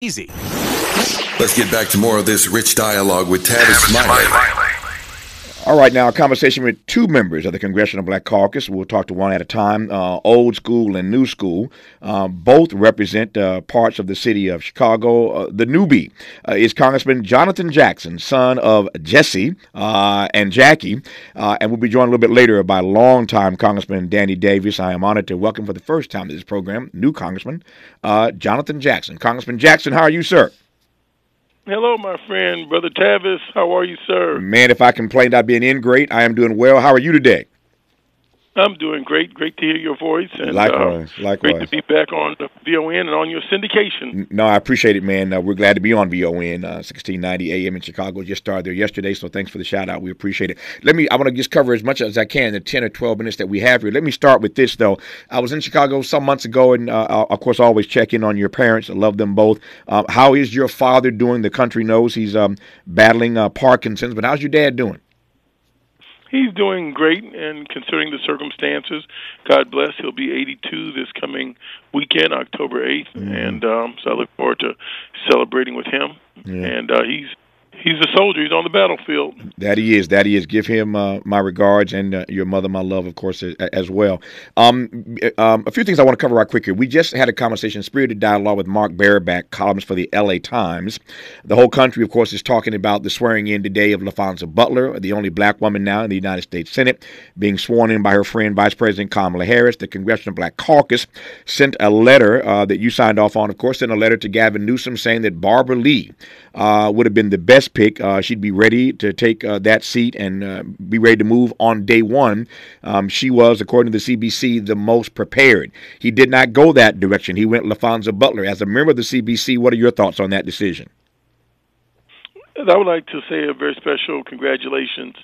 easy. Let's get back to more of this rich dialogue with Tavis Smiley. All right, now a conversation with two members of the Congressional Black Caucus. We'll talk to one at a time. Uh, old school and new school. Uh, both represent uh, parts of the city of Chicago. Uh, the newbie uh, is Congressman Jonathan Jackson, son of Jesse uh, and Jackie, and we'll be joined a little bit later by longtime Congressman Danny Davis. I am honored to welcome for the first time to this program new Congressman Jonathan Jackson. Congressman Jackson, how are you, sir? Hello, my friend, Brother Tavis. How are you, sir? Man, if I complained I'd be an ingrate, I am doing well. How are you today? I'm doing great. Great to hear your voice. And, likewise, uh, likewise. Great to be back on the VON and on your syndication. No, I appreciate it, man. Uh, we're glad to be on VON, uh, 1690 AM in Chicago. Just started there yesterday, so thanks for the shout out. We appreciate it. Let me. I want to just cover as much as I can in the 10 or 12 minutes that we have here. Let me start with this though. I was in Chicago some months ago, and uh, of course, I always check in on your parents. I love them both. Uh, how is your father doing? The country knows he's um, battling uh, Parkinson's, but how's your dad doing? He's doing great, and considering the circumstances, God bless. He'll be 82 this coming weekend, October 8th, mm-hmm. and um, so I look forward to celebrating with him. Yeah. And uh, he's he's a soldier. He's on the battlefield. That he is. That he is. Give him uh, my regards and uh, your mother my love, of course, as, as well. Um, um, a few things I want to cover right quick here. We just had a conversation, spirited dialogue with Mark Barabak, columnist for the L.A. Times. The whole country, of course, is talking about the swearing in today of LaPhonza Butler, the only black woman now in the United States Senate, being sworn in by her friend Vice President Kamala Harris. The Congressional Black Caucus sent a letter uh, that you signed off on, of course, sent a letter to Gavin Newsom saying that Barbara Lee uh, would have been the best pick. Uh, she'd be ready to take uh, that seat and uh, be ready to move on day one. Um, she was, according to the CBC, the most prepared. He did not go that direction. He went LaPhonza Butler. As a member of the CBC, what are your thoughts on that decision? I would like to say a very special congratulations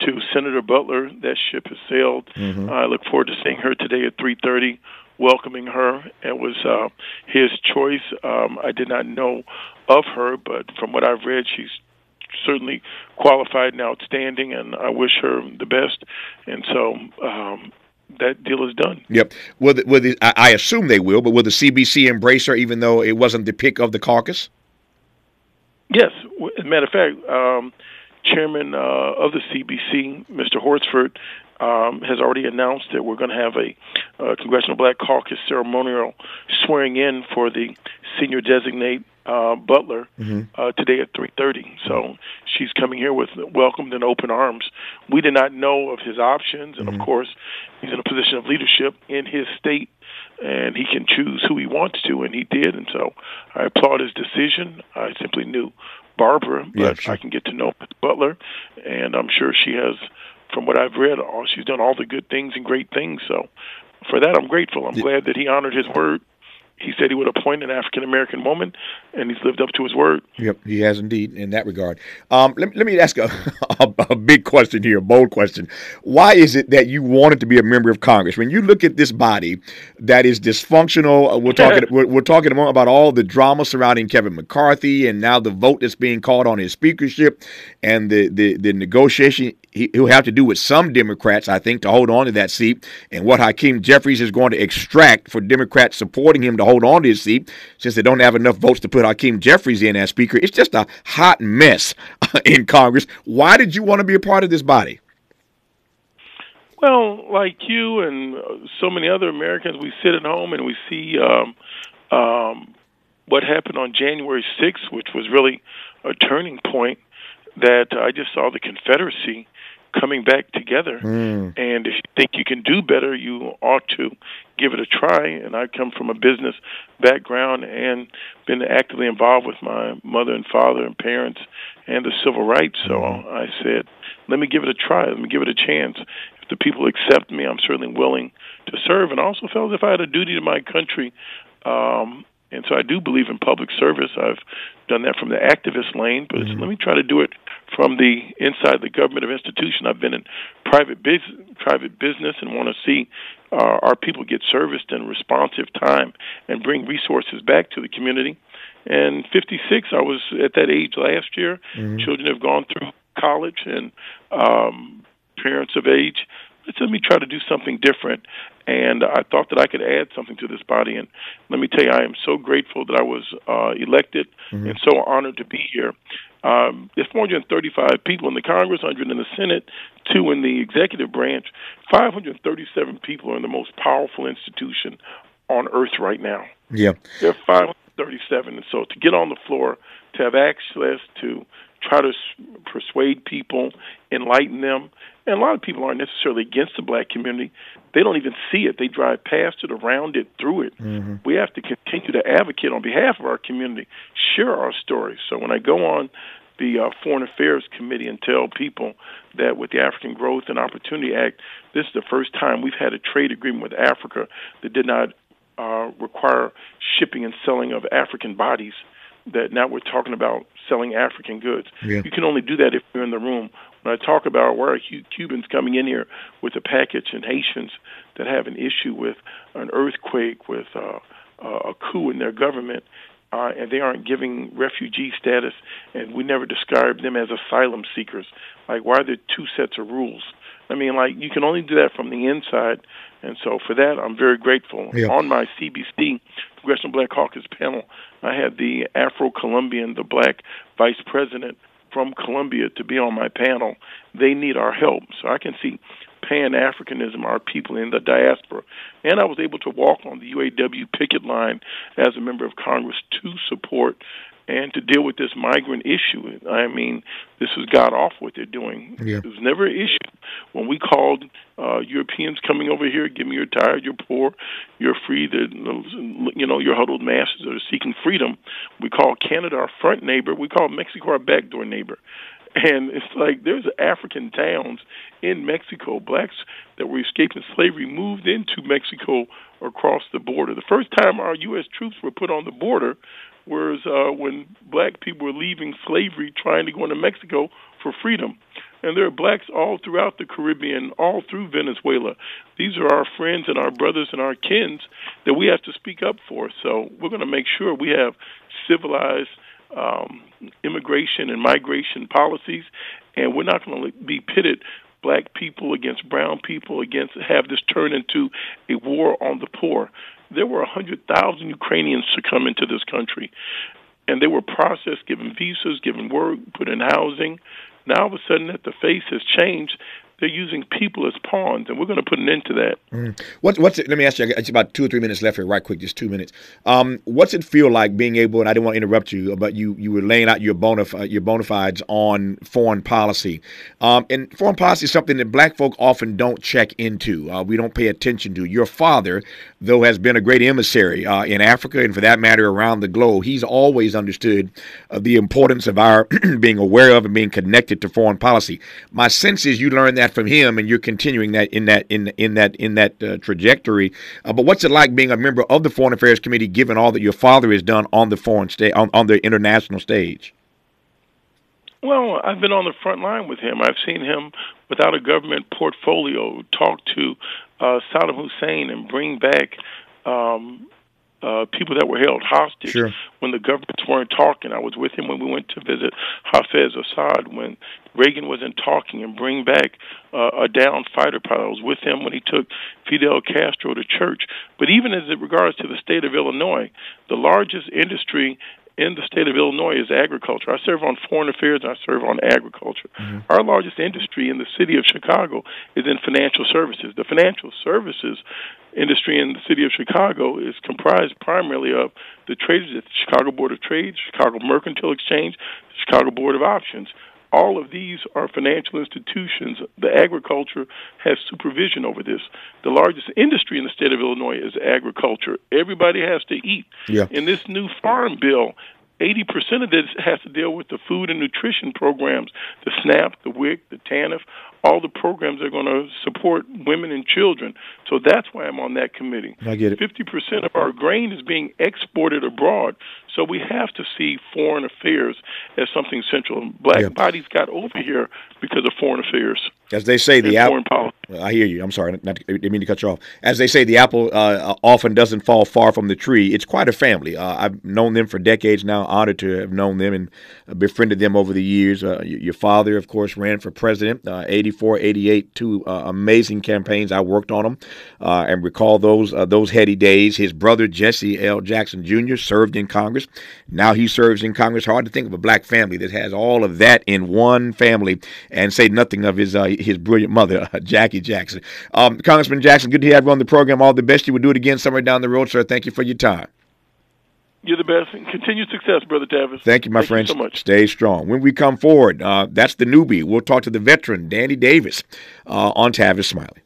to Senator Butler. That ship has sailed. Mm-hmm. I look forward to seeing her today at 3:30 welcoming her. It was uh, his choice. Um, I did not know of her, but from what I've read, she's certainly qualified and outstanding, and I wish her the best. And so um, that deal is done. Yep. Will the, will the, I assume they will, but will the CBC embrace her, even though it wasn't the pick of the caucus? Yes. As a matter of fact, um, Chairman uh, of the CBC, Mr. Horsford, um, has already announced that we're going to have a uh, Congressional Black Caucus ceremonial swearing in for the Senator designate uh, Butler mm-hmm. uh, today at 3:30. So she's coming here with welcomed in open arms. We did not know of his options, and mm-hmm. of course, he's in a position of leadership in his state, and he can choose who he wants to, and he did. And so I applaud his decision. I simply knew Barbara, but yeah, sure. I can get to know Butler, and I'm sure she has from what I've read, all she's done all the good things and great things. So for that, I'm grateful. I'm glad that he honored his word. He said he would appoint an African American woman, and he's lived up to his word. Yep, he has indeed in that regard. Um, let, let me ask a, a, a, big question here, a bold question. Why is it that you wanted to be a member of Congress? When you look at this body that is dysfunctional, uh, we're talking we're, we're talking about all the drama surrounding Kevin McCarthy, and now the vote that's being called on his speakership, and the the, the negotiation he, will have to do with some Democrats, I think, to hold on to that seat, and what Hakeem Jeffries is going to extract for Democrats supporting him to hold on to his seat, since they don't have enough votes to put Hakeem Jeffries in as Speaker. It's just a hot mess in Congress. Why did you want to be a part of this body? Well, like you and so many other Americans, we sit at home and we see um, um, what happened on January 6th, which was really a turning point. That I just saw the Confederacy coming back together. Mm. And if you think you can do better, you ought to give it a try. And I come from a business background and been actively involved with my mother and father and parents and the civil rights. So mm. I said, let me give it a try. Let me give it a chance. If the people accept me, I'm certainly willing to serve. And also felt as if I had a duty to my country. Um, and so I do believe in public service. I've done that from the activist lane, but mm-hmm. let me try to do it from the inside the government of institution. I've been in private business, private business, and want to see uh, our people get serviced in responsive time and bring resources back to the community. And 56, I was at that age last year. Mm-hmm. Children have gone through college, and um, parents of age let me try to do something different. And I thought that I could add something to this body. And let me tell you, I am so grateful that I was uh, elected mm-hmm. and so honored to be here. Um, there's 435 people in the Congress, 100 in the Senate, two in the executive branch. 537 people are in the most powerful institution on earth right now. Yeah. There are 537. And so to get on the floor, to have access to try to persuade people, enlighten them. And a lot of people aren't necessarily against the black community. They don't even see it. They drive past it, around it, through it. Mm-hmm. We have to continue to advocate on behalf of our community, share our stories. So when I go on the uh, Foreign Affairs Committee and tell people that with the African Growth and Opportunity Act, this is the first time we've had a trade agreement with Africa that did not uh, require shipping and selling of African bodies that now we're talking about selling African goods. Yeah. You can only do that if you're in the room. When I talk about where are Cubans coming in here with a package and Haitians that have an issue with an earthquake, with uh, a coup in their government, uh, and they aren't giving refugee status, and we never describe them as asylum seekers. Like, why are there two sets of rules? I mean, like, you can only do that from the inside. And so for that, I'm very grateful. Yeah. On my CBC, Congressional Black Caucus panel, I had the Afro Colombian, the black vice president from Colombia to be on my panel. They need our help. So I can see Pan Africanism, our people in the diaspora. And I was able to walk on the UAW picket line as a member of Congress to support and to deal with this migrant issue. I mean, this is god awful what they're doing. Yeah. It was never an issue. When we called uh, Europeans coming over here, give me your tired, you're poor, you're free, the you know, your huddled masses that are seeking freedom. We call Canada our front neighbor. We call Mexico our backdoor neighbor. And it's like there's African towns in Mexico, blacks that were escaping slavery moved into Mexico across the border. The first time our U.S. troops were put on the border was uh, when black people were leaving slavery trying to go into Mexico for freedom. And there are blacks all throughout the Caribbean, all through Venezuela. These are our friends and our brothers and our kins that we have to speak up for. So we're going to make sure we have civilized um, immigration and migration policies, and we're not going to be pitted black people against brown people against have this turn into a war on the poor there were 100,000 Ukrainians to come into this country. And they were processed, given visas, given work, put in housing. Now, all of a sudden, that the face has changed, they're using people as pawns, and we're going to put an end to that. Mm. What, what's it? Let me ask you. It's about two or three minutes left here, right quick, just two minutes. Um, what's it feel like being able? And I didn't want to interrupt you, but you you were laying out your bona your bona fides on foreign policy. Um, and foreign policy is something that Black folk often don't check into. Uh, we don't pay attention to. Your father, though, has been a great emissary uh, in Africa and, for that matter, around the globe. He's always understood uh, the importance of our being aware of and being connected to foreign policy. My sense is you learned that from him, and you're continuing that in that in in that in that uh, trajectory. Uh, but what's it like being a member of the Foreign Affairs Committee, given all that your father has done on the foreign stage, on, on the international stage? Well, I've been on the front line with him. I've seen him without a government portfolio talk to uh, Saddam Hussein and bring back um, uh, people that were held hostage sure. when the governments weren't talking. I was with him when we went to visit Hafez Assad when Reagan wasn't talking and bring back uh, a down fighter pilot. I was with him when he took Fidel Castro to church. But even as it regards to the state of Illinois, the largest industry in the state of Illinois is agriculture. I serve on foreign affairs and I serve on agriculture. Mm-hmm. Our largest industry in the city of Chicago is in financial services. The financial services industry in the city of Chicago is comprised primarily of the traders at the Chicago Board of Trade, Chicago Mercantile Exchange, Chicago Board of Options. All of these are financial institutions. The agriculture has supervision over this. The largest industry in the state of Illinois is agriculture. Everybody has to eat. Yeah. In this new farm bill, 80% of this has to deal with the food and nutrition programs, the SNAP, the WIC, the TANF, all the programs that are going to support women and children. So that's why I'm on that committee. I get it. 50% of our grain is being exported abroad. So we have to see foreign affairs as something central. Black yeah. bodies got over here because of foreign affairs. As they say, the apple. I hear you. I'm sorry. Not, I didn't mean to cut you off. As they say, the apple uh, often doesn't fall far from the tree. It's quite a family. Uh, I've known them for decades now. Honored to have known them and befriended them over the years. Uh, your father, of course, ran for president. uh, 84, 88, two uh, amazing campaigns. I worked on them uh, and recall those uh, those heady days. His brother Jesse L. Jackson Jr. served in Congress. Now he serves in Congress. Hard to think of a black family that has all of that in one family, and say nothing of his uh, his brilliant mother, Jackie Jackson. Um, Congressman Jackson, good to have you on the program. All the best. You would do it again somewhere down the road, sir. Thank you for your time. You're the best. And continued success, Brother Tavis. Thank you, my Thank friend. You so much. Stay strong. When we come forward, uh, that's the newbie. We'll talk to the veteran, Danny Davis, uh, on Tavis Smiley.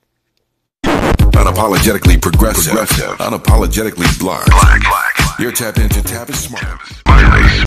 Unapologetically progressive, progressive. unapologetically black. black. You're tapped into Tavis Smiley.